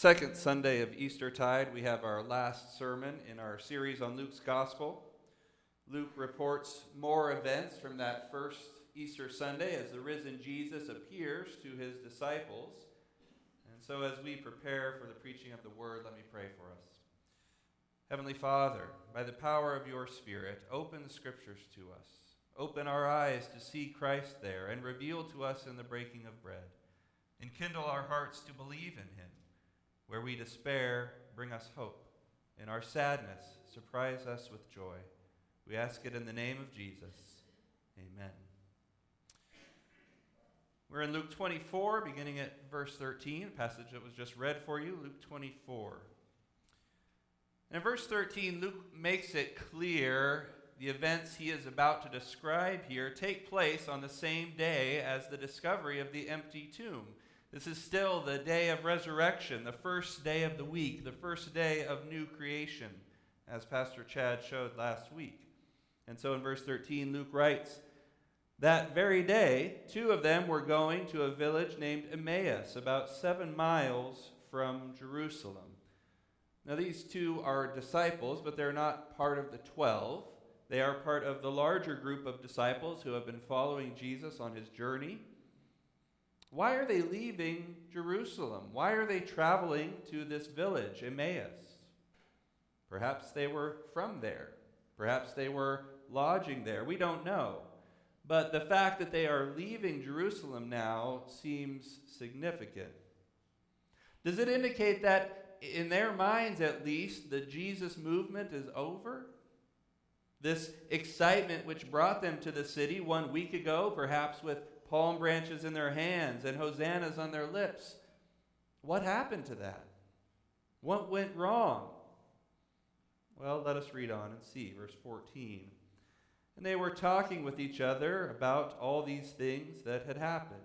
second Sunday of Eastertide, we have our last sermon in our series on Luke's Gospel. Luke reports more events from that first Easter Sunday as the risen Jesus appears to his disciples. And so, as we prepare for the preaching of the word, let me pray for us. Heavenly Father, by the power of your Spirit, open the scriptures to us. Open our eyes to see Christ there and reveal to us in the breaking of bread. Enkindle our hearts to believe in him. Where we despair, bring us hope. In our sadness, surprise us with joy. We ask it in the name of Jesus. Amen. We're in Luke 24, beginning at verse 13, a passage that was just read for you, Luke 24. And in verse 13, Luke makes it clear the events he is about to describe here take place on the same day as the discovery of the empty tomb. This is still the day of resurrection, the first day of the week, the first day of new creation, as Pastor Chad showed last week. And so in verse 13, Luke writes, That very day, two of them were going to a village named Emmaus, about seven miles from Jerusalem. Now, these two are disciples, but they're not part of the twelve. They are part of the larger group of disciples who have been following Jesus on his journey. Why are they leaving Jerusalem? Why are they traveling to this village, Emmaus? Perhaps they were from there. Perhaps they were lodging there. We don't know. But the fact that they are leaving Jerusalem now seems significant. Does it indicate that, in their minds at least, the Jesus movement is over? This excitement which brought them to the city one week ago, perhaps with palm branches in their hands and hosannas on their lips. What happened to that? What went wrong? Well, let us read on and see. Verse 14. And they were talking with each other about all these things that had happened.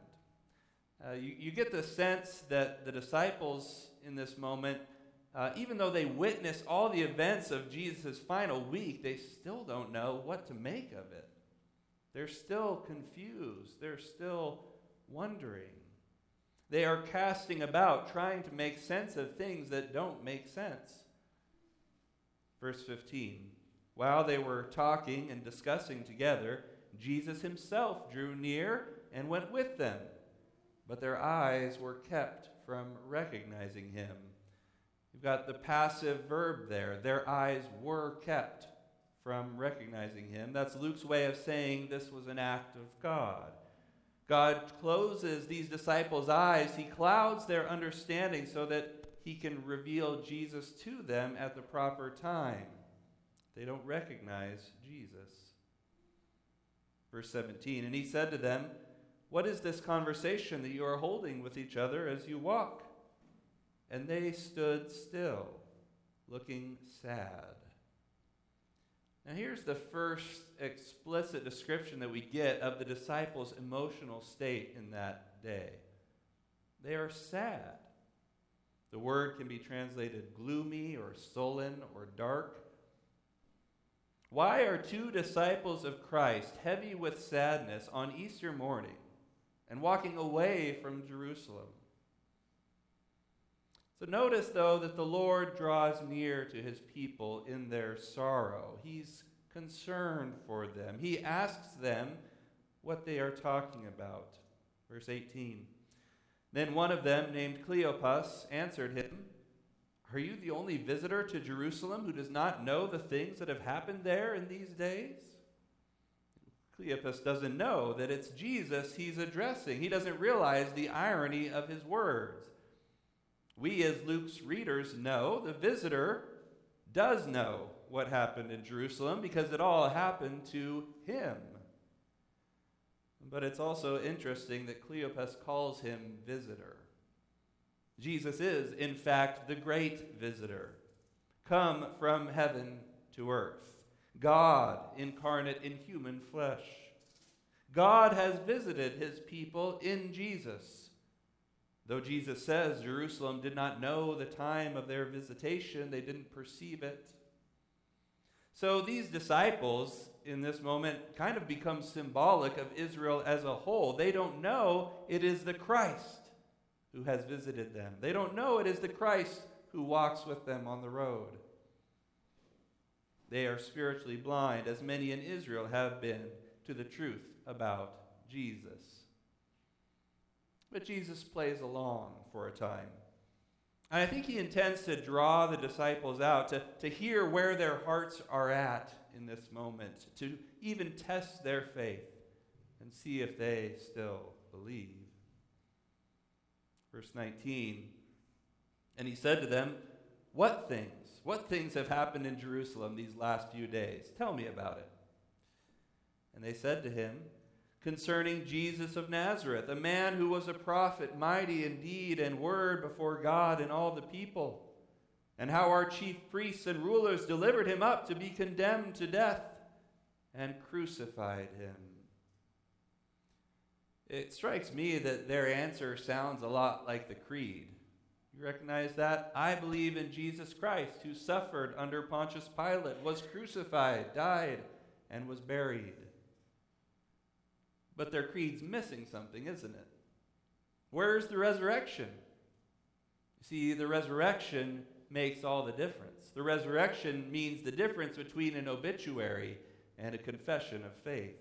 Uh, you, you, get the sense that the disciples in this moment, uh, even though they witness all the events of Jesus' final week, they still don't know what to make of it. They're still confused. They're still wondering. They are casting about, trying to make sense of things that don't make sense. Verse 15 While they were talking and discussing together, Jesus himself drew near and went with them, but their eyes were kept from recognizing him. You've got the passive verb there. Their eyes were kept from recognizing him. That's Luke's way of saying this was an act of God. God closes these disciples' eyes, he clouds their understanding so that he can reveal Jesus to them at the proper time. They don't recognize Jesus. Verse 17 And he said to them, What is this conversation that you are holding with each other as you walk? And they stood still, looking sad. Now, here's the first explicit description that we get of the disciples' emotional state in that day. They are sad. The word can be translated gloomy or sullen or dark. Why are two disciples of Christ heavy with sadness on Easter morning and walking away from Jerusalem? Notice, though, that the Lord draws near to his people in their sorrow. He's concerned for them. He asks them what they are talking about. Verse 18. Then one of them, named Cleopas, answered him, Are you the only visitor to Jerusalem who does not know the things that have happened there in these days? Cleopas doesn't know that it's Jesus he's addressing. He doesn't realize the irony of his words. We, as Luke's readers, know the visitor does know what happened in Jerusalem because it all happened to him. But it's also interesting that Cleopas calls him visitor. Jesus is, in fact, the great visitor, come from heaven to earth. God incarnate in human flesh. God has visited his people in Jesus. Though Jesus says Jerusalem did not know the time of their visitation, they didn't perceive it. So these disciples in this moment kind of become symbolic of Israel as a whole. They don't know it is the Christ who has visited them. They don't know it is the Christ who walks with them on the road. They are spiritually blind, as many in Israel have been, to the truth about Jesus. But Jesus plays along for a time. And I think he intends to draw the disciples out, to, to hear where their hearts are at in this moment, to even test their faith and see if they still believe. Verse 19 And he said to them, What things? What things have happened in Jerusalem these last few days? Tell me about it. And they said to him, Concerning Jesus of Nazareth, a man who was a prophet, mighty in deed and word before God and all the people, and how our chief priests and rulers delivered him up to be condemned to death and crucified him. It strikes me that their answer sounds a lot like the creed. You recognize that? I believe in Jesus Christ, who suffered under Pontius Pilate, was crucified, died, and was buried. But their creed's missing something, isn't it? Where's the resurrection? See, the resurrection makes all the difference. The resurrection means the difference between an obituary and a confession of faith.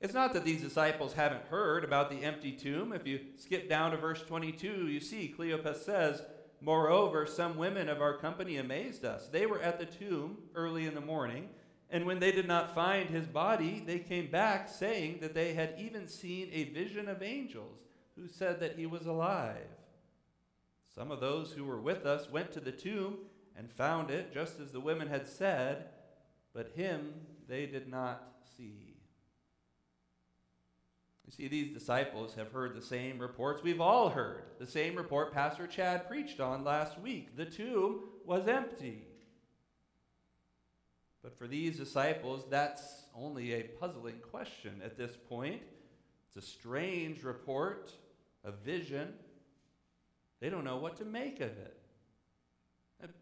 It's not that these disciples haven't heard about the empty tomb. If you skip down to verse 22, you see Cleopas says, Moreover, some women of our company amazed us. They were at the tomb early in the morning, and when they did not find his body, they came back saying that they had even seen a vision of angels who said that he was alive. Some of those who were with us went to the tomb and found it just as the women had said, but him they did not see. You see, these disciples have heard the same reports we've all heard. The same report Pastor Chad preached on last week. The tomb was empty. But for these disciples, that's only a puzzling question at this point. It's a strange report, a vision. They don't know what to make of it.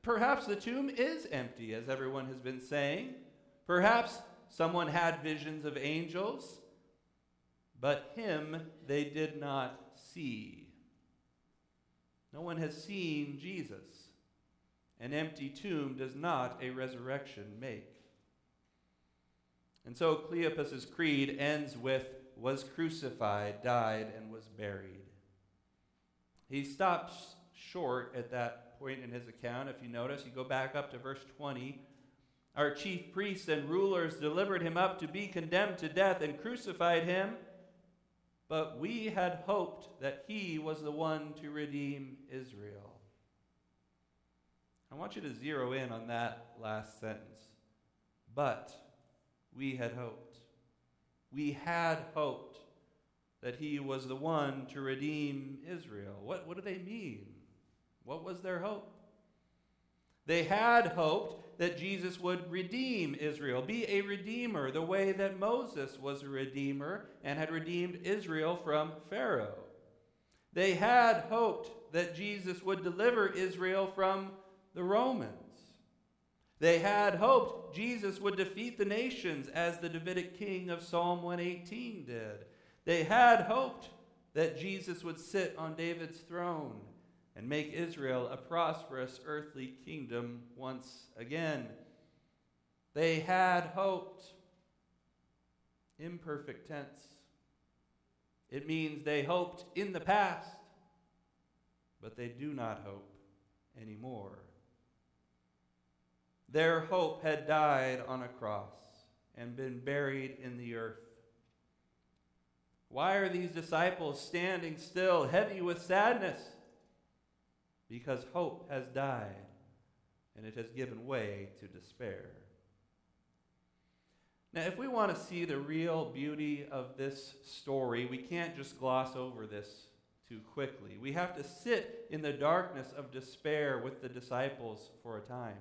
perhaps the tomb is empty, as everyone has been saying. Perhaps someone had visions of angels but him they did not see. No one has seen Jesus. An empty tomb does not a resurrection make. And so Cleopas's creed ends with was crucified, died, and was buried. He stops short at that point in his account. If you notice, you go back up to verse 20. Our chief priests and rulers delivered him up to be condemned to death and crucified him but we had hoped that he was the one to redeem Israel. I want you to zero in on that last sentence. But we had hoped. We had hoped that he was the one to redeem Israel. What, what do they mean? What was their hope? They had hoped that Jesus would redeem Israel, be a redeemer, the way that Moses was a redeemer and had redeemed Israel from Pharaoh. They had hoped that Jesus would deliver Israel from the Romans. They had hoped Jesus would defeat the nations as the Davidic king of Psalm 118 did. They had hoped that Jesus would sit on David's throne and make Israel a prosperous earthly kingdom once again. They had hoped. Imperfect tense. It means they hoped in the past, but they do not hope anymore. Their hope had died on a cross and been buried in the earth. Why are these disciples standing still, heavy with sadness? because hope has died and it has given way to despair. Now, if we want to see the real beauty of this story, we can't just gloss over this too quickly. We have to sit in the darkness of despair with the disciples for a time.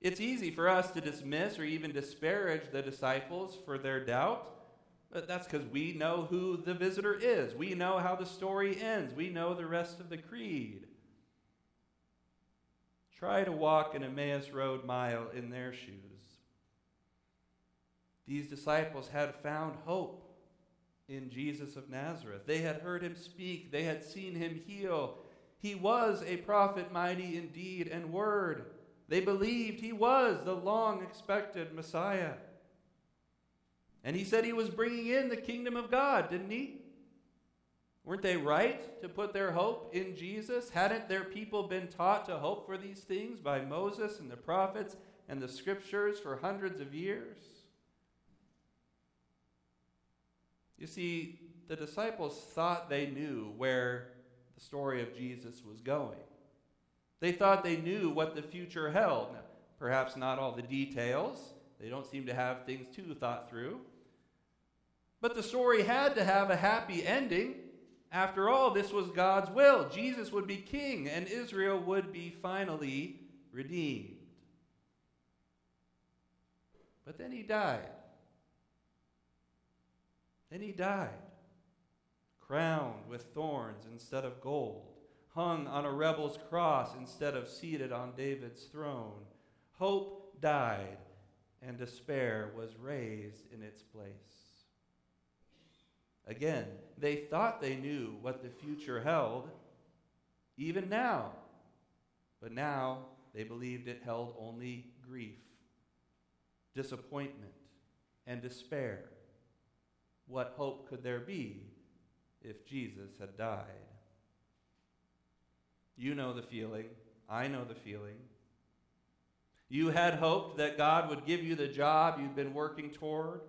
It's easy for us to dismiss or even disparage the disciples for their doubt. But that's because we know who the visitor is. We know how the story ends. We know the rest of the creed. Try to walk an Emmaus Road mile in their shoes. These disciples had found hope. in Jesus of Nazareth. They had heard him speak, they had seen him heal. He was a prophet, mighty in deed and word. They believed he was the long expected Messiah. And he said he was bringing in the kingdom of God, didn't he? Weren't they right to put their hope in Jesus? Hadn't their people been taught to hope for these things by Moses and the prophets and the scriptures for hundreds of years? You see, the disciples thought they knew where the story of Jesus was going. They thought they knew what the future held. Now, perhaps not all the details. They don't seem to have things too thought through. But the story had to have a happy ending. After all, this was God's will. Jesus would be king, and Israel would be finally redeemed. But then he died. Then he died, crowned with thorns instead of gold, hung on a rebel's cross instead of seated on David's throne. Hope died, and despair was raised in its place. Again, they thought they knew what the future held, even now. But now they believed it held only grief, disappointment, and despair. What hope could there be if Jesus had died? You know the feeling. I know the feeling. You had hoped that God would give you the job you'd been working toward.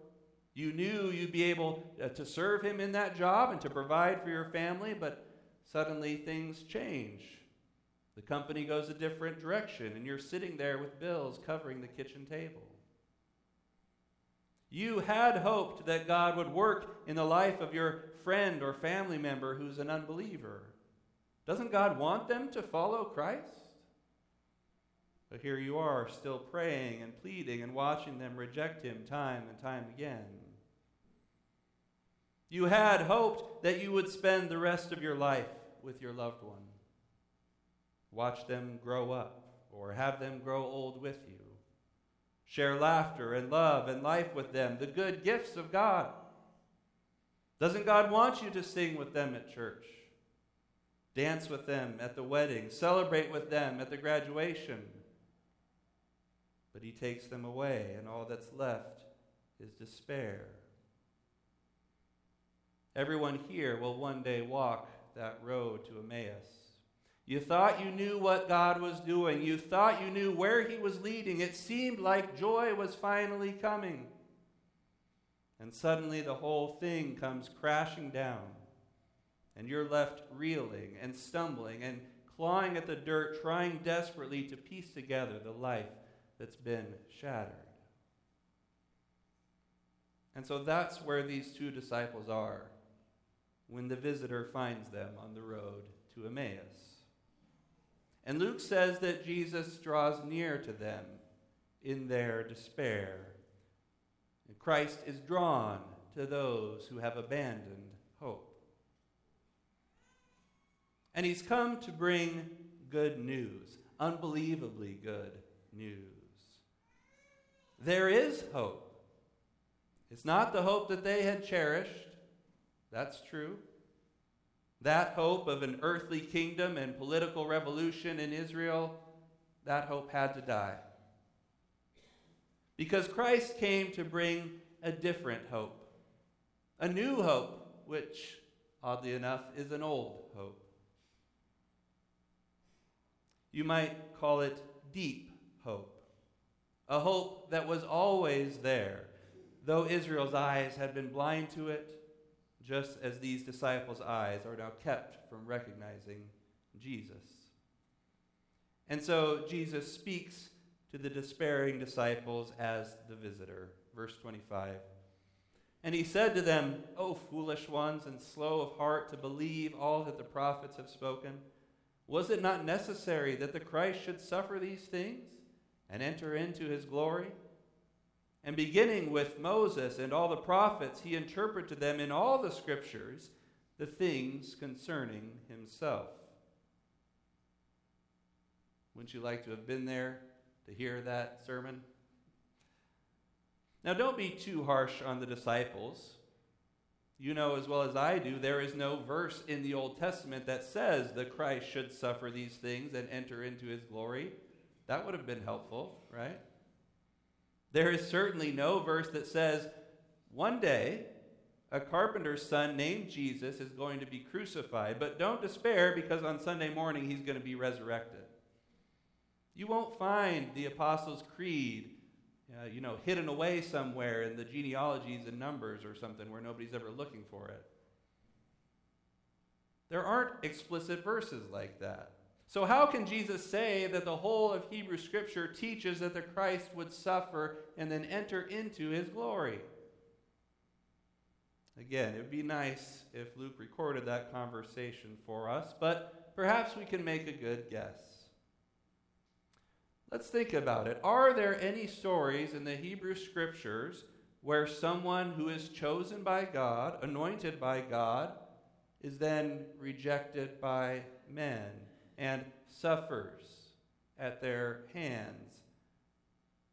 You knew you'd be able uh, to serve Him in that job and to provide for your family, but suddenly things change. The company goes a different direction, and you're sitting there with bills covering the kitchen table. You had hoped that God would work in the life of your friend or family member who's an unbeliever. Doesn't God want them to follow Christ? But here you are, still praying and pleading and watching them reject Him time and time again. You had hoped that you would spend the rest of your life with your loved one. Watch them grow up or have them grow old with you. Share laughter and love and life with them, the good gifts of God. Doesn't God want you to sing with them at church? Dance with them at the wedding, celebrate with them at the graduation. But He takes them away, and all that's left is despair. Everyone here will one day walk that road to Emmaus. You thought you knew what God was doing. You thought you knew where He was leading. It seemed like joy was finally coming. And suddenly the whole thing comes crashing down. And you're left reeling and stumbling and clawing at the dirt, trying desperately to piece together the life that's been shattered. And so that's where these two disciples are when the visitor finds them on the road to Emmaus. And Luke says that Jesus draws near to them in their despair. And Christ is drawn to those who have abandoned hope. And he's come to bring good news, unbelievably good news. There is hope. It's not the hope that they had cherished, that's true. That hope of an earthly kingdom and political revolution in Israel, that hope had to die. Because Christ came to bring a different hope, a new hope, which, oddly enough, is an old hope. You might call it deep hope, a hope that was always there, though Israel's eyes had been blind to it just as these disciples' eyes are now kept from recognizing Jesus. And so Jesus speaks to the despairing disciples as the visitor. Verse 25. And he said to them, O foolish ones and slow of heart to believe all that the prophets have spoken, was it not necessary that the Christ should suffer these things and enter into his glory? And beginning with Moses and all the prophets, he interpreted to them in all the scriptures the things concerning himself. Wouldn't you like to have been there to hear that sermon? Now, don't be too harsh on the disciples. You know as well as I do, there is no verse in the Old Testament that says the Christ should suffer these things and enter into his glory. That would have been helpful, right? There is certainly no verse that says one day a carpenter's son named Jesus is going to be crucified, but don't despair because on Sunday morning he's going to be resurrected. You won't find the Apostles' Creed uh, you know, hidden away somewhere in the genealogies and numbers or something where nobody's ever looking for it. There aren't explicit verses like that. So, how can Jesus say that the whole of Hebrew Scripture teaches that the Christ would suffer and then enter into his glory? Again, it would be nice if Luke recorded that conversation for us, but perhaps we can make a good guess. Let's think about it. Are there any stories in the Hebrew Scriptures where someone who is chosen by God, anointed by God, is then rejected by men and suffers at their hands,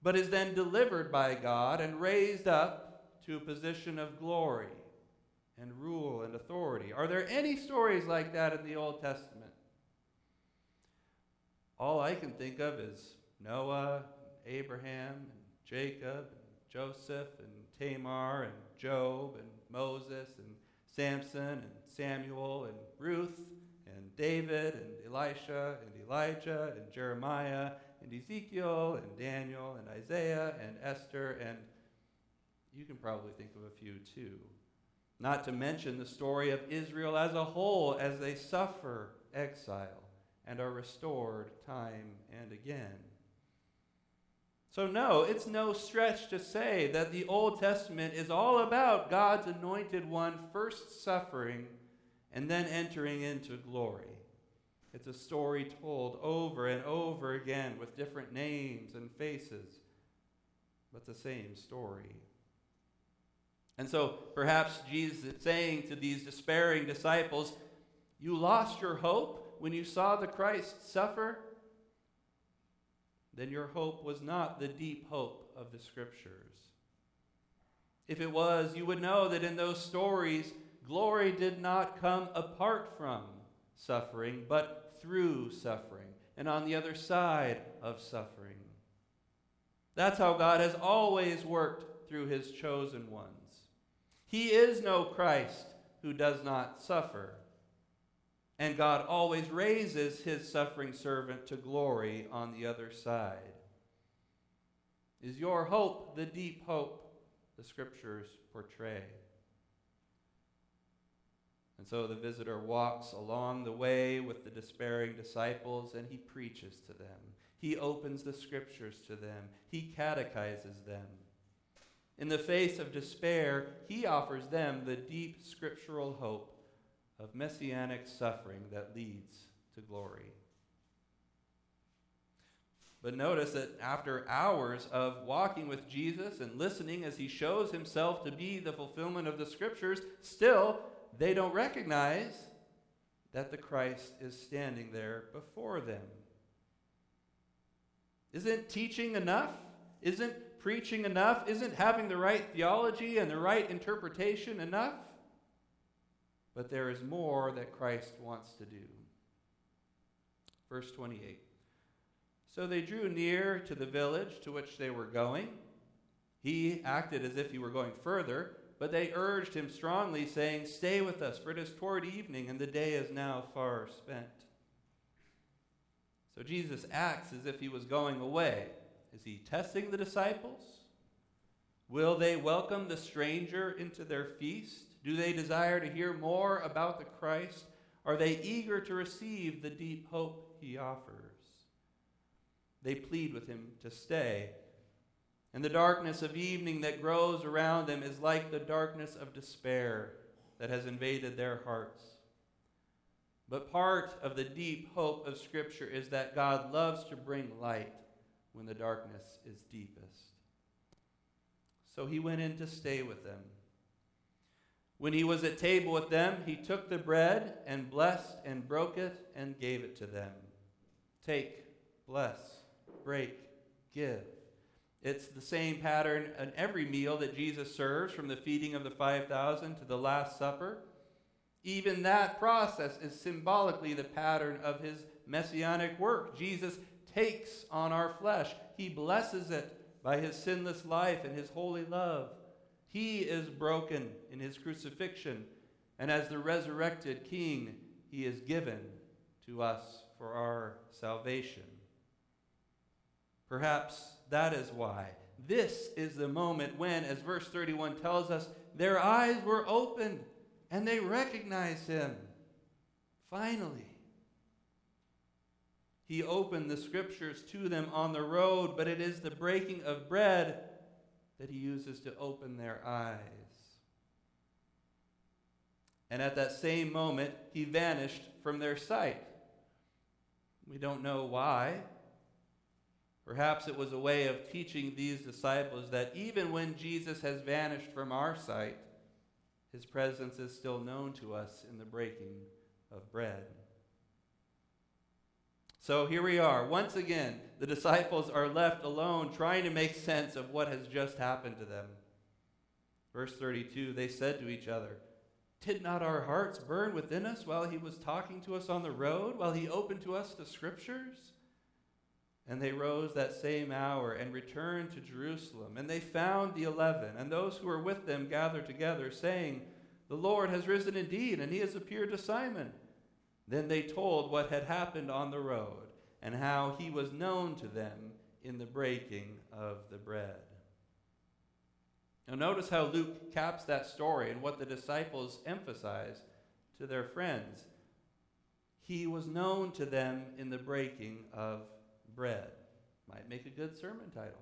but is then delivered by God and raised up to a position of glory and rule and authority? Are there any stories like that in the Old Testament? All I can think of is Noah, and Abraham, and Jacob, and Joseph, and Tamar, and Job, and Moses, and Samson, and Samuel, and Ruth, and David, and Elisha, and Elijah, and Jeremiah, and Ezekiel, and Daniel, and Isaiah, and Esther, and you can probably think of a few too. Not to mention the story of Israel as a whole as they suffer exile and are restored time and again. So, no, it's no stretch to say that the Old Testament is all about God's anointed one first suffering and then entering into glory. It's a story told over and over again with different names and faces, but the same story. And so perhaps Jesus is saying to these despairing disciples, You lost your hope when you saw the Christ suffer? Then your hope was not the deep hope of the Scriptures. If it was, you would know that in those stories, glory did not come apart from suffering, but through suffering, and on the other side of suffering. That's how God has always worked through his chosen ones. He is no Christ who does not suffer. And God always raises his suffering servant to glory on the other side. Is your hope the deep hope the scriptures portray? And so the visitor walks along the way with the despairing disciples and he preaches to them. He opens the scriptures to them. He catechizes them. In the face of despair, he offers them the deep scriptural hope of messianic suffering that leads to glory. But notice that after hours of walking with Jesus and listening as he shows himself to be the fulfillment of the scriptures, still they don't recognize that the Christ is standing there before them. Isn't teaching enough? Isn't preaching enough? Isn't having the right theology and the right interpretation enough? But there is more that Christ wants to do. Verse 28. So they drew near to the village to which they were going. He acted as if he were going further, but they urged him strongly, saying, Stay with us, for it is toward evening, and the day is now far spent. So Jesus acts as if he was going away. Is he testing the disciples? Will they welcome the stranger into their feast? Do they desire to hear more about the Christ? Are they eager to receive the deep hope he offers? They plead with him to stay. And the darkness of evening that grows around them is like the darkness of despair that has invaded their hearts. But part of the deep hope of Scripture is that God loves to bring light when the darkness is deepest. So he went in to stay with them. When he was at table with them, he took the bread and blessed and broke it and gave it to them. Take, bless, break, give. It's the same pattern in every meal that Jesus serves, from the feeding of the 5,000 to the Last Supper. Even that process is symbolically the pattern of his messianic work. Jesus takes on our flesh, he blesses it by his sinless life and his holy love. He is broken in his crucifixion, and as the resurrected King, he is given to us for our salvation. Perhaps that is why. This is the moment when, as verse 31 tells us, their eyes were opened and they recognized him. Finally. He opened the scriptures to them on the road, but it is the breaking of bread that he uses to open their eyes. And at that same moment, he vanished from their sight. We don't know why. Perhaps it was a way of teaching these disciples that even when Jesus has vanished from our sight, his presence is still known to us in the breaking of bread. So here we are. Once again, the disciples are left alone trying to make sense of what has just happened to them. Verse 32 they said to each other, Did not our hearts burn within us while he was talking to us on the road, while he opened to us the scriptures? And they rose that same hour and returned to Jerusalem. And they found the eleven, and those who were with them gathered together, saying, The Lord has risen indeed, and he has appeared to Simon. Then they told what had happened on the road and how he was known to them in the breaking of the bread. Now, notice how Luke caps that story and what the disciples emphasize to their friends. He was known to them in the breaking of bread. Might make a good sermon title.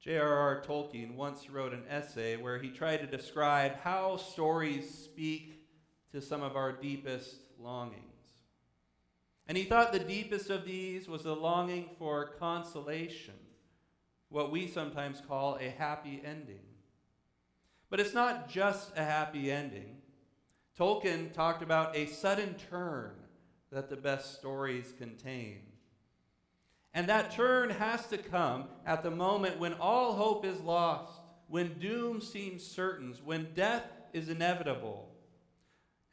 J.R.R. Tolkien once wrote an essay where he tried to describe how stories speak to some of our deepest longings. And he thought the deepest of these was the longing for consolation, what we sometimes call a happy ending. But it's not just a happy ending. Tolkien talked about a sudden turn that the best stories contain. And that turn has to come at the moment when all hope is lost, when doom seems certain, when death is inevitable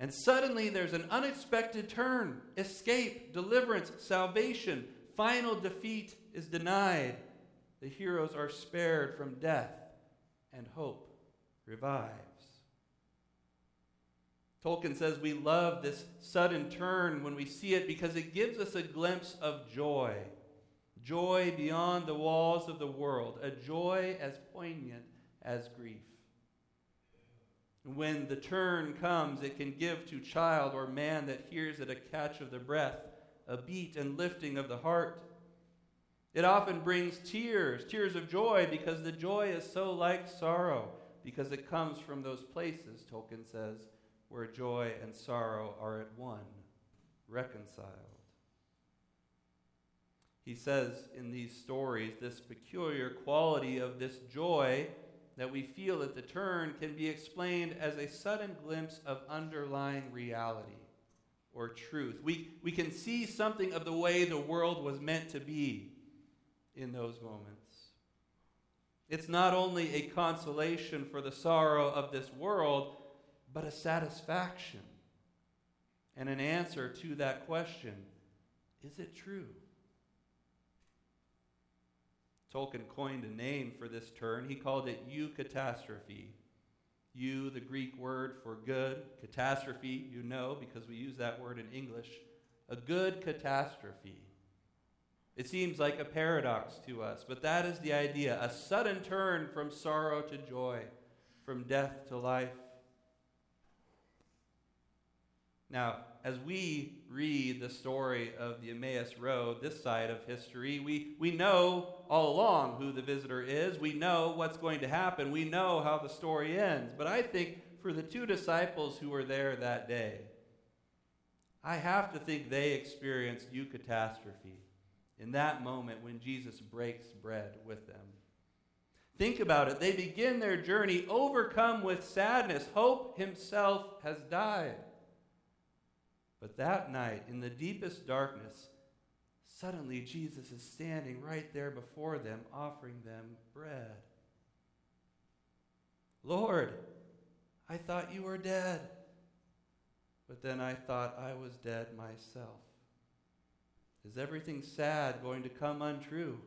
and suddenly there's an unexpected turn escape, deliverance, salvation. Final defeat is denied. The heroes are spared from death, and hope revives. Tolkien says we love this sudden turn when we see it because it gives us a glimpse of joy. Joy beyond the walls of the world, a joy as poignant as grief. When the turn comes, it can give to child or man that hears it a catch of the breath, a beat and lifting of the heart. It often brings tears, tears of joy, because the joy is so like sorrow, because it comes from those places, Tolkien says, where joy and sorrow are at one, reconciled. He says in these stories, this peculiar quality of this joy that we feel at the turn can be explained as a sudden glimpse of underlying reality or truth. We, we can see something of the way the world was meant to be in those moments. It's not only a consolation for the sorrow of this world, but a satisfaction and an answer to that question is it true? Tolkien coined a name for this turn. He called it eucatastrophe. Eu, the Greek word for good, catastrophe, you know, because we use that word in English. A good catastrophe. It seems like a paradox to us, but that is the idea a sudden turn from sorrow to joy, from death to life. Now, as we read the story of the Emmaus Road, this side of history, we, we know all along who the visitor is. We know what's going to happen. We know how the story ends. But I think for the two disciples who were there that day, I have to think they experienced eucatastrophe in that moment when Jesus breaks bread with them. Think about it. They begin their journey overcome with sadness. Hope himself has died. But that night, in the deepest darkness, Suddenly, Jesus is standing right there before them, offering them bread. Lord, I thought you were dead, but then I thought I was dead myself. Is everything sad going to come untrue?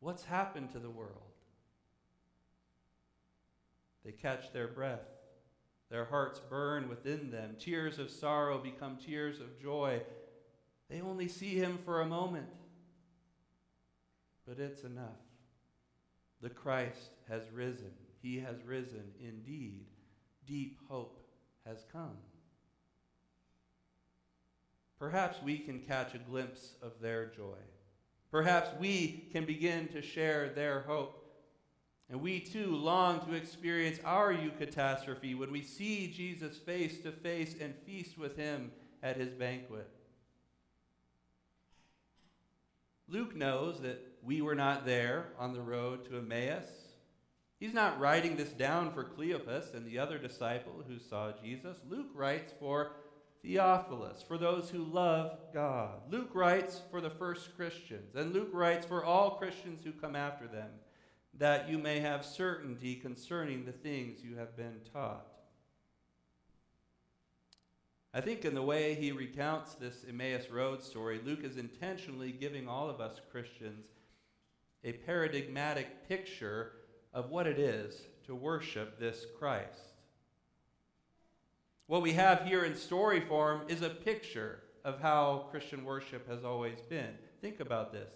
What's happened to the world? They catch their breath. Their hearts burn within them. Tears of sorrow become tears of joy. They only see him for a moment, but it's enough. The Christ has risen. He has risen indeed. Deep hope has come. Perhaps we can catch a glimpse of their joy. Perhaps we can begin to share their hope. And we too long to experience our eucatastrophe when we see Jesus face to face and feast with him at his banquet. Luke knows that we were not there on the road to Emmaus. He's not writing this down for Cleopas and the other disciple who saw Jesus. Luke writes for Theophilus, for those who love God. Luke writes for the first Christians, and Luke writes for all Christians who come after them, that you may have certainty concerning the things you have been taught. I think in the way he recounts this Emmaus Road story, Luke is intentionally giving all of us Christians a paradigmatic picture of what it is to worship this Christ. What we have here in story form is a picture of how Christian worship has always been. Think about this.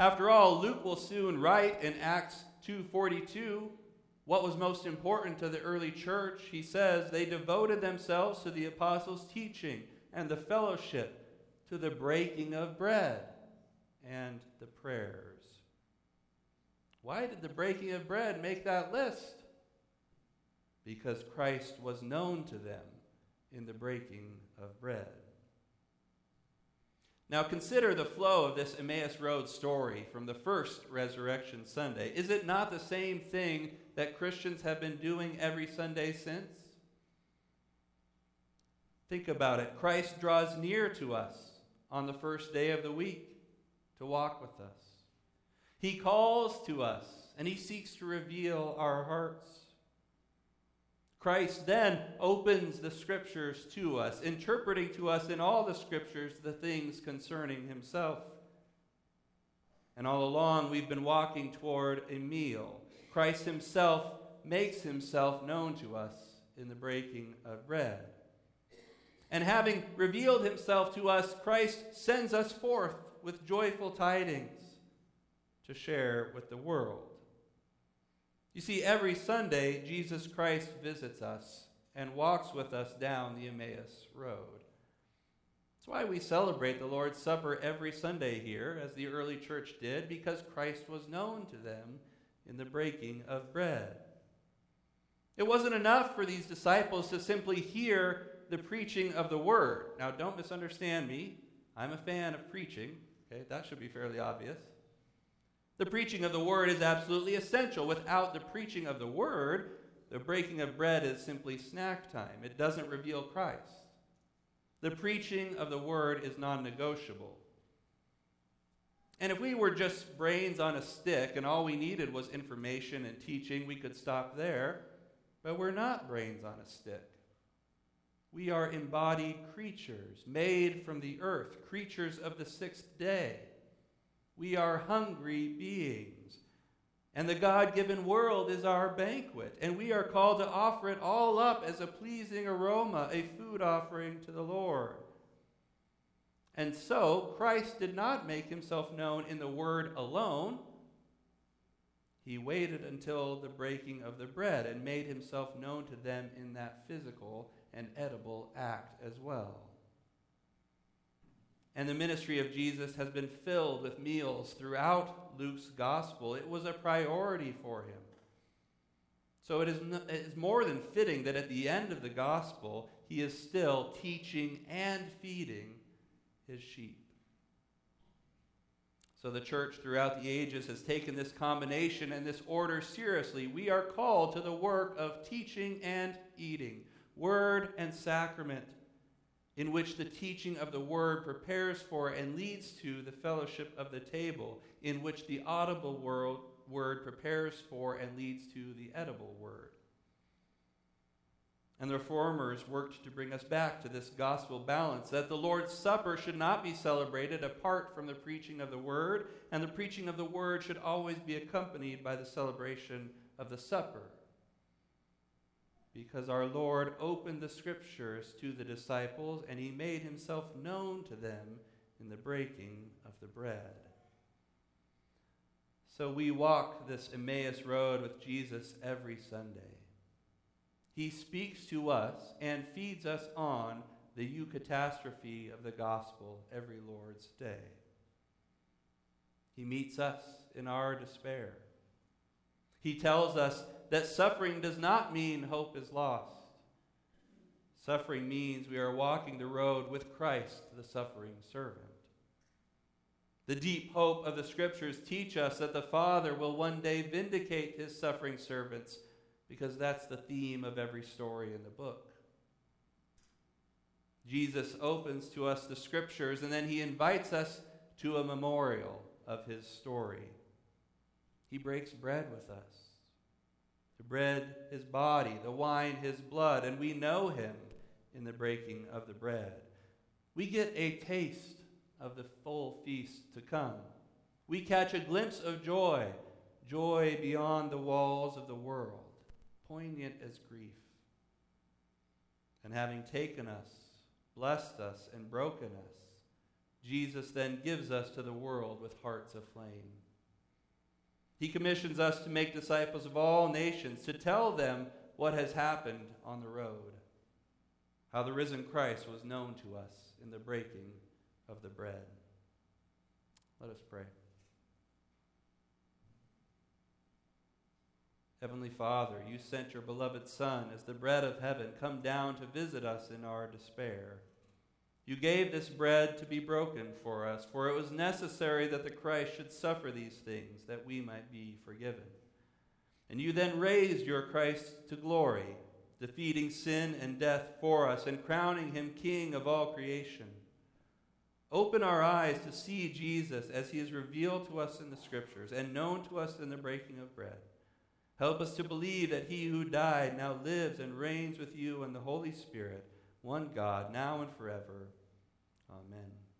After all, Luke will soon write in Acts 2:42 what was most important to the early church. He says they devoted themselves to the apostles' teaching and the fellowship, to the breaking of bread and the prayers. Why did the breaking of bread make that list? Because Christ was known to them in the breaking of bread. Now consider the flow of this Emmaus Road story from the first Resurrection Sunday. Is it not the same thing that Christians have been doing every Sunday since? Think about it. Christ draws near to us on the first day of the week to walk with us. He calls to us and he seeks to reveal our hearts. Christ then opens the scriptures to us, interpreting to us in all the scriptures the things concerning himself. And all along, we've been walking toward a meal. Christ himself makes himself known to us in the breaking of bread. And having revealed himself to us, Christ sends us forth with joyful tidings to share with the world. You see, every Sunday, Jesus Christ visits us and walks with us down the Emmaus Road. That's why we celebrate the Lord's Supper every Sunday here, as the early church did, because Christ was known to them in the breaking of bread. It wasn't enough for these disciples to simply hear the preaching of the word. Now, don't misunderstand me. I'm a fan of preaching. Okay, that should be fairly obvious. The preaching of the word is absolutely essential. Without the preaching of the word, the breaking of bread is simply snack time. It doesn't reveal Christ. The preaching of the word is non negotiable. And if we were just brains on a stick and all we needed was information and teaching, we could stop there. But we're not brains on a stick. We are embodied creatures, made from the earth, creatures of the sixth day. We are hungry beings. And the God given world is our banquet. And we are called to offer it all up as a pleasing aroma, a food offering to the Lord. And so, Christ did not make himself known in the word alone. He waited until the breaking of the bread and made himself known to them in that physical and edible act as well and the ministry of Jesus has been filled with meals throughout Luke's gospel. It was a priority for him. So it is, it is more than fitting that at the end of the gospel, he is still teaching and feeding his sheep. So the church throughout the ages has taken this combination and this order seriously. We are called to the work of teaching and eating, word and sacrament in which the teaching of the word prepares for and leads to the fellowship of the table, in which the audible word prepares for and leads to the edible word. And the reformers worked to bring us back to this gospel balance that the Lord's Supper should not be celebrated apart from the preaching of the word, and the preaching of the word should always be accompanied by the celebration of the supper because our Lord opened the scriptures to the disciples and he made himself known to them in the breaking of the bread. So we walk this Emmaus road with Jesus every Sunday. He speaks to us and feeds us on the eucatastrophe of the gospel every Lord's day. He meets us in our despair. He tells us that suffering does not mean hope is lost. Suffering means we are walking the road with Christ, the suffering servant. The deep hope of the scriptures teach us that the Father will one day vindicate his suffering servants because that's the theme of every story in the book. Jesus opens to us the scriptures and then he invites us to a memorial of his story. He breaks bread with us the bread his body, the wine his blood, and we know him in the breaking of the bread. We get a taste of the full feast to come. We catch a glimpse of joy, joy beyond the walls of the world, poignant as grief. And having taken us, blessed us, and broken us, Jesus then gives us to the world with hearts aflame. He commissions us to make disciples of all nations, to tell them what has happened on the road, how the risen Christ was known to us in the breaking of the bread. Let us pray. Heavenly Father, you sent your beloved Son as the bread of heaven come down to visit us in our despair. You gave this bread to be broken for us, for it was necessary that the Christ should suffer these things, that we might be forgiven. And you then raised your Christ to glory, defeating sin and death for us, and crowning him King of all creation. Open our eyes to see Jesus as he is revealed to us in the Scriptures and known to us in the breaking of bread. Help us to believe that he who died now lives and reigns with you in the Holy Spirit, one God, now and forever. Amen.